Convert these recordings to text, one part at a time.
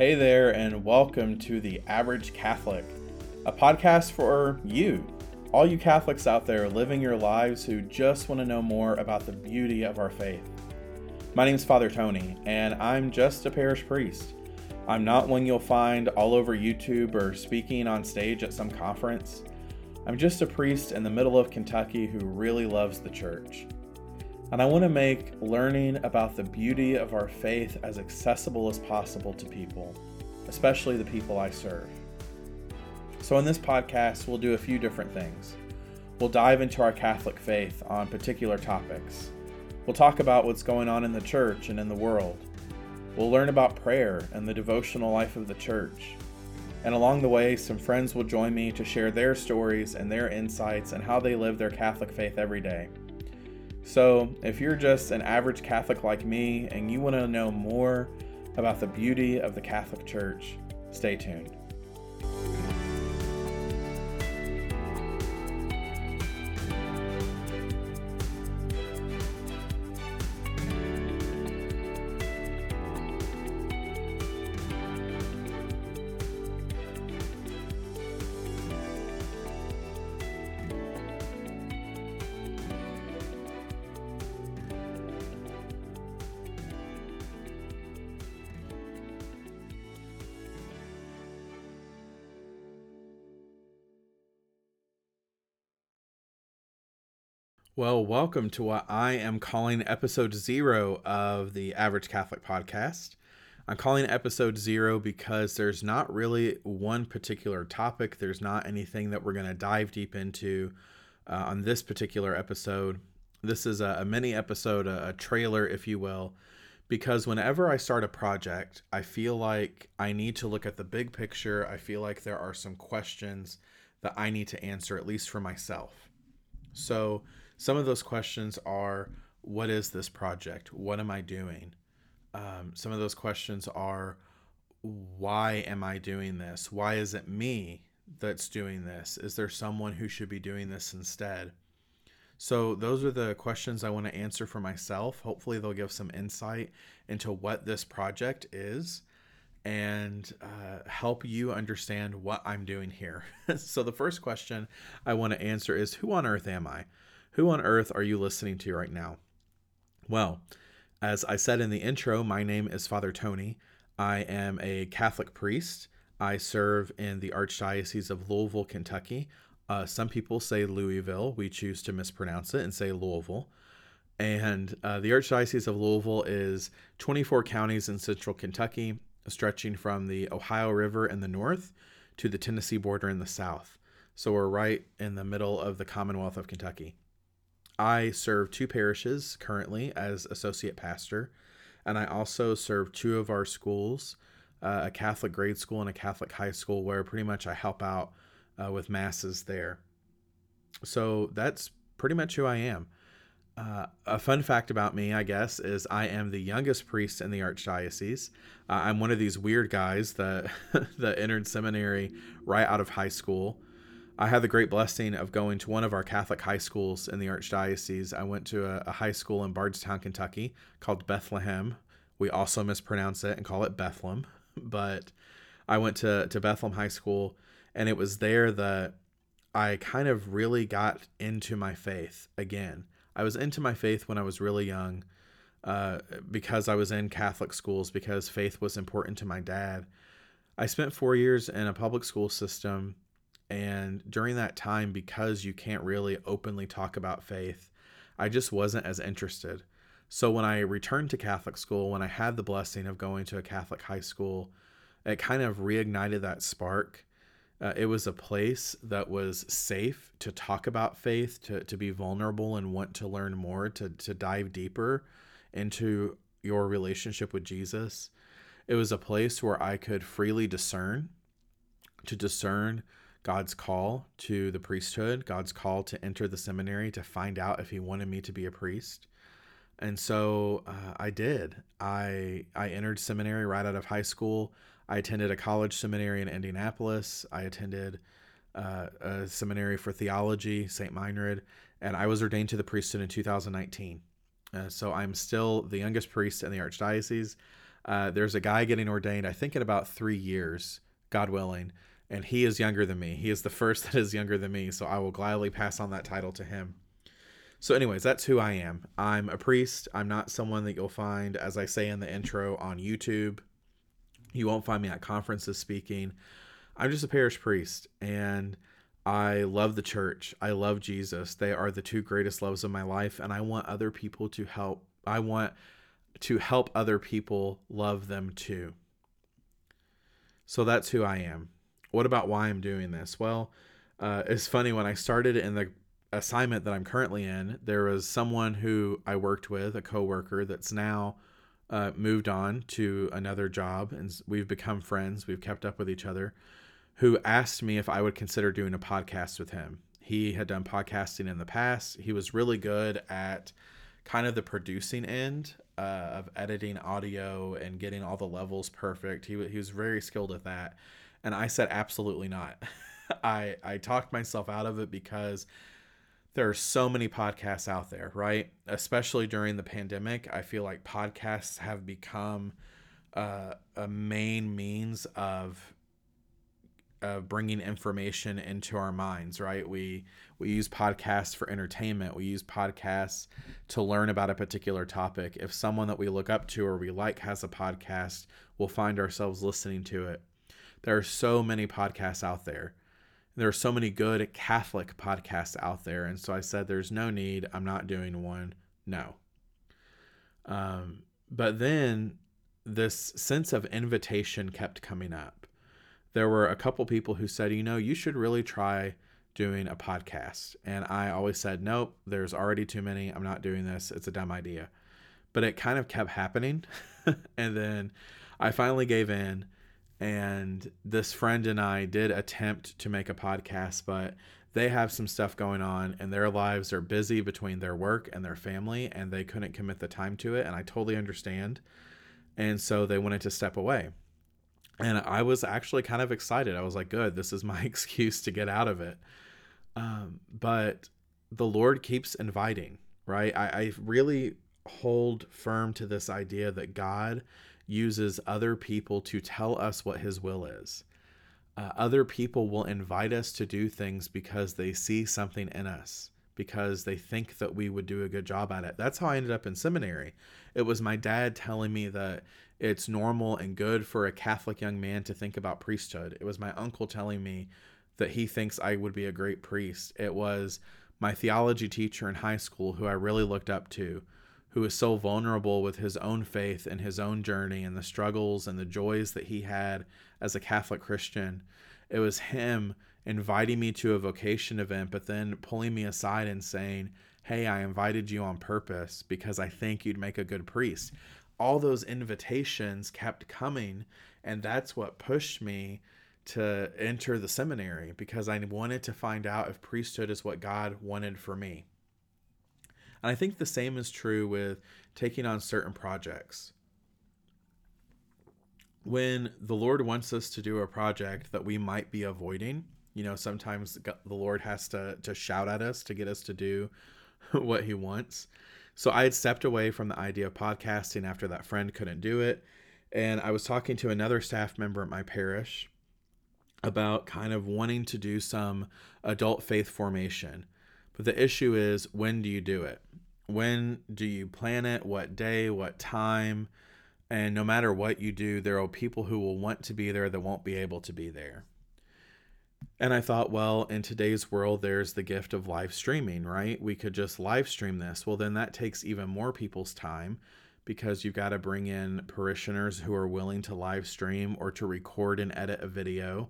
Hey there, and welcome to The Average Catholic, a podcast for you, all you Catholics out there living your lives who just want to know more about the beauty of our faith. My name is Father Tony, and I'm just a parish priest. I'm not one you'll find all over YouTube or speaking on stage at some conference. I'm just a priest in the middle of Kentucky who really loves the church. And I want to make learning about the beauty of our faith as accessible as possible to people, especially the people I serve. So, in this podcast, we'll do a few different things. We'll dive into our Catholic faith on particular topics. We'll talk about what's going on in the church and in the world. We'll learn about prayer and the devotional life of the church. And along the way, some friends will join me to share their stories and their insights and how they live their Catholic faith every day. So, if you're just an average Catholic like me and you want to know more about the beauty of the Catholic Church, stay tuned. Well, welcome to what I am calling episode zero of the Average Catholic Podcast. I'm calling episode zero because there's not really one particular topic. There's not anything that we're going to dive deep into uh, on this particular episode. This is a, a mini episode, a, a trailer, if you will, because whenever I start a project, I feel like I need to look at the big picture. I feel like there are some questions that I need to answer, at least for myself. So, some of those questions are what is this project? What am I doing? Um, some of those questions are why am I doing this? Why is it me that's doing this? Is there someone who should be doing this instead? So, those are the questions I want to answer for myself. Hopefully, they'll give some insight into what this project is and uh, help you understand what I'm doing here. so, the first question I want to answer is Who on earth am I? Who on earth are you listening to right now? Well, as I said in the intro, my name is Father Tony. I am a Catholic priest. I serve in the Archdiocese of Louisville, Kentucky. Uh, some people say Louisville. We choose to mispronounce it and say Louisville. And uh, the Archdiocese of Louisville is 24 counties in central Kentucky, stretching from the Ohio River in the north to the Tennessee border in the south. So we're right in the middle of the Commonwealth of Kentucky. I serve two parishes currently as associate pastor, and I also serve two of our schools uh, a Catholic grade school and a Catholic high school, where pretty much I help out uh, with masses there. So that's pretty much who I am. Uh, a fun fact about me, I guess, is I am the youngest priest in the archdiocese. Uh, I'm one of these weird guys that that entered seminary right out of high school. I had the great blessing of going to one of our Catholic high schools in the Archdiocese. I went to a, a, high school in Bardstown, Kentucky called Bethlehem. We also mispronounce it and call it Bethlehem. But I went to, to Bethlehem High School, and it was there that I kind of really got into my faith again. I was into my faith when I was really young uh, because I was in Catholic schools, because faith was important to my dad. I spent four years in a public school system and during that time, because you can't really openly talk about faith, I just wasn't as interested. So when I returned to Catholic school, when I had the blessing of going to a Catholic high school, it kind of reignited that spark. Uh, it was a place that was safe to talk about faith, to, to be vulnerable and want to learn more, to, to dive deeper into your relationship with Jesus. It was a place where I could freely discern, to discern God's call to the priesthood, God's call to enter the seminary to find out if He wanted me to be a priest. And so uh, I did. I I entered seminary right out of high school. I attended a college seminary in Indianapolis. I attended uh, a seminary for theology, St. Meinrad, and I was ordained to the priesthood in 2019. Uh, so I'm still the youngest priest in the archdiocese. Uh, there's a guy getting ordained, I think, in about three years, God willing, and he is younger than me. He is the first that is younger than me, so I will gladly pass on that title to him. So, anyways, that's who I am. I'm a priest. I'm not someone that you'll find, as I say in the intro, on YouTube. You won't find me at conferences speaking. I'm just a parish priest, and I love the church. I love Jesus. They are the two greatest loves of my life, and I want other people to help. I want to help other people love them too. So that's who I am. What about why I'm doing this? Well, uh, it's funny when I started in the assignment that I'm currently in, there was someone who I worked with, a coworker that's now uh, moved on to another job, and we've become friends. We've kept up with each other. Who asked me if I would consider doing a podcast with him? He had done podcasting in the past. He was really good at kind of the producing end uh, of editing audio and getting all the levels perfect. He, he was very skilled at that. And I said, absolutely not. I, I talked myself out of it because there are so many podcasts out there, right? Especially during the pandemic, I feel like podcasts have become uh, a main means of of bringing information into our minds, right? We we use podcasts for entertainment. We use podcasts to learn about a particular topic. If someone that we look up to or we like has a podcast, we'll find ourselves listening to it. There are so many podcasts out there there are so many good Catholic podcasts out there. And so I said, there's no need. I'm not doing one. No. Um, but then this sense of invitation kept coming up. There were a couple people who said, you know, you should really try doing a podcast. And I always said, nope, there's already too many. I'm not doing this. It's a dumb idea. But it kind of kept happening. and then I finally gave in and this friend and I did attempt to make a podcast, but they have some stuff going on and their lives are busy between their work and their family and they couldn't commit the time to it and I totally understand. And so they wanted to step away. And I was actually kind of excited. I was like, good, this is my excuse to get out of it. Um, but the Lord keeps inviting, right? I, I really hold firm to this idea that God uses other people to tell us what his will is. Uh, other people will invite us to do things because they see something in us, because they think that we would do a good job at it. That's how I ended up in seminary. It was my dad telling me that it's normal and good for a Catholic young man to think about priesthood. It was my uncle telling me that he thinks I would be a great priest. It was my theology teacher in high school who I really looked up to who is so vulnerable with his own faith and his own journey and the struggles and the joys that he had as a Catholic Christian. It was him inviting me to a vocation event, but then pulling me aside and saying, Hey, I invited you on purpose because I think you'd make a good priest. All those invitations kept coming, and that's what pushed me to enter the seminary because I wanted to find out if priesthood is what God wanted for me. And I think the same is true with taking on certain projects. When the Lord wants us to do a project that we might be avoiding, you know, sometimes the Lord has to to shout at us to get us to do what he wants. So I had stepped away from the idea of podcasting after that friend couldn't do it. And I was talking to another staff member at my parish about kind of wanting to do some adult faith formation. But the issue is when do you do it? when do you plan it, what day, what time. And no matter what you do, there are people who will want to be there that won't be able to be there. And I thought, well, in today's world, there's the gift of live streaming, right? We could just live stream this. Well, then that takes even more people's time because you've got to bring in parishioners who are willing to live stream or to record and edit a video.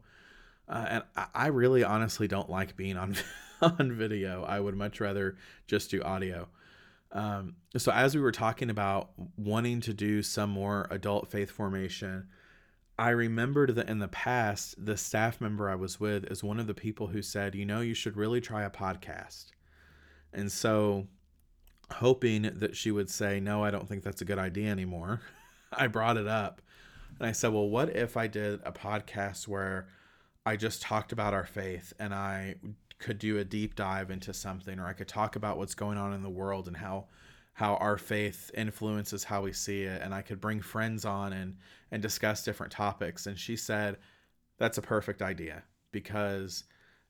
Uh, and I really honestly don't like being on on video. I would much rather just do audio. Um, so as we were talking about wanting to do some more adult faith formation, I remembered that in the past, the staff member I was with is one of the people who said, you know, you should really try a podcast. And so, hoping that she would say, no, I don't think that's a good idea anymore, I brought it up. And I said, well, what if I did a podcast where I just talked about our faith and I could do a deep dive into something or I could talk about what's going on in the world and how how our faith influences how we see it and I could bring friends on and and discuss different topics and she said that's a perfect idea because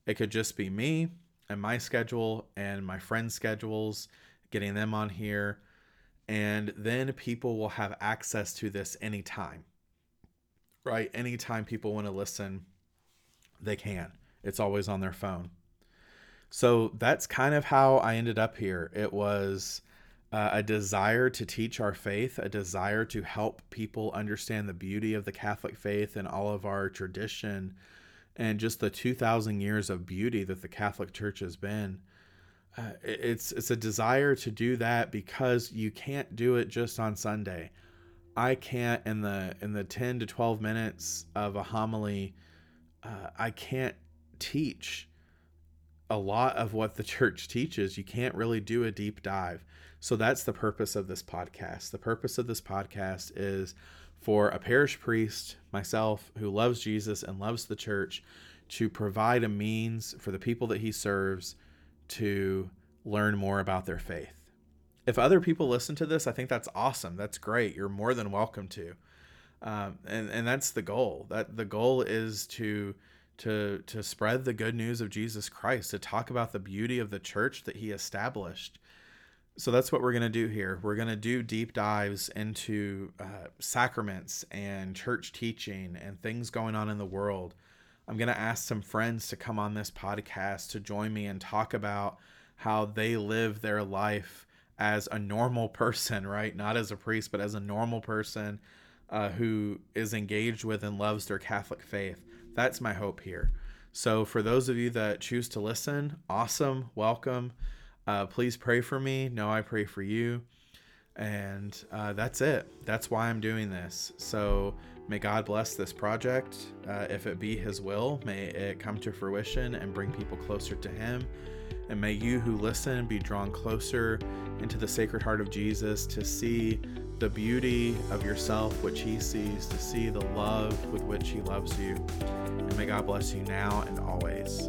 it could just be me and my schedule and my friends' schedules getting them on here and then people will have access to this anytime. Right? Anytime people want to listen, they can. It's always on their phone. So that's kind of how I ended up here. It was uh, a desire to teach our faith, a desire to help people understand the beauty of the Catholic faith and all of our tradition and just the 2000 years of beauty that the Catholic Church has been. Uh, it's it's a desire to do that because you can't do it just on Sunday. I can't in the in the 10 to 12 minutes of a homily uh, I can't teach a lot of what the church teaches. You can't really do a deep dive. So that's the purpose of this podcast. The purpose of this podcast is for a parish priest, myself, who loves Jesus and loves the church, to provide a means for the people that he serves to learn more about their faith. If other people listen to this, I think that's awesome. That's great. You're more than welcome to. Um, and and that's the goal. That the goal is to to to spread the good news of Jesus Christ, to talk about the beauty of the church that he established, so that's what we're going to do here. We're going to do deep dives into uh, sacraments and church teaching and things going on in the world. I'm going to ask some friends to come on this podcast to join me and talk about how they live their life as a normal person, right? Not as a priest, but as a normal person uh, who is engaged with and loves their Catholic faith. That's my hope here. So, for those of you that choose to listen, awesome, welcome. Uh, please pray for me. Know, I pray for you. And uh, that's it. That's why I'm doing this. So may God bless this project. Uh, if it be His will, may it come to fruition and bring people closer to Him. And may you who listen be drawn closer into the Sacred Heart of Jesus to see the beauty of yourself, which He sees, to see the love with which He loves you. And may God bless you now and always.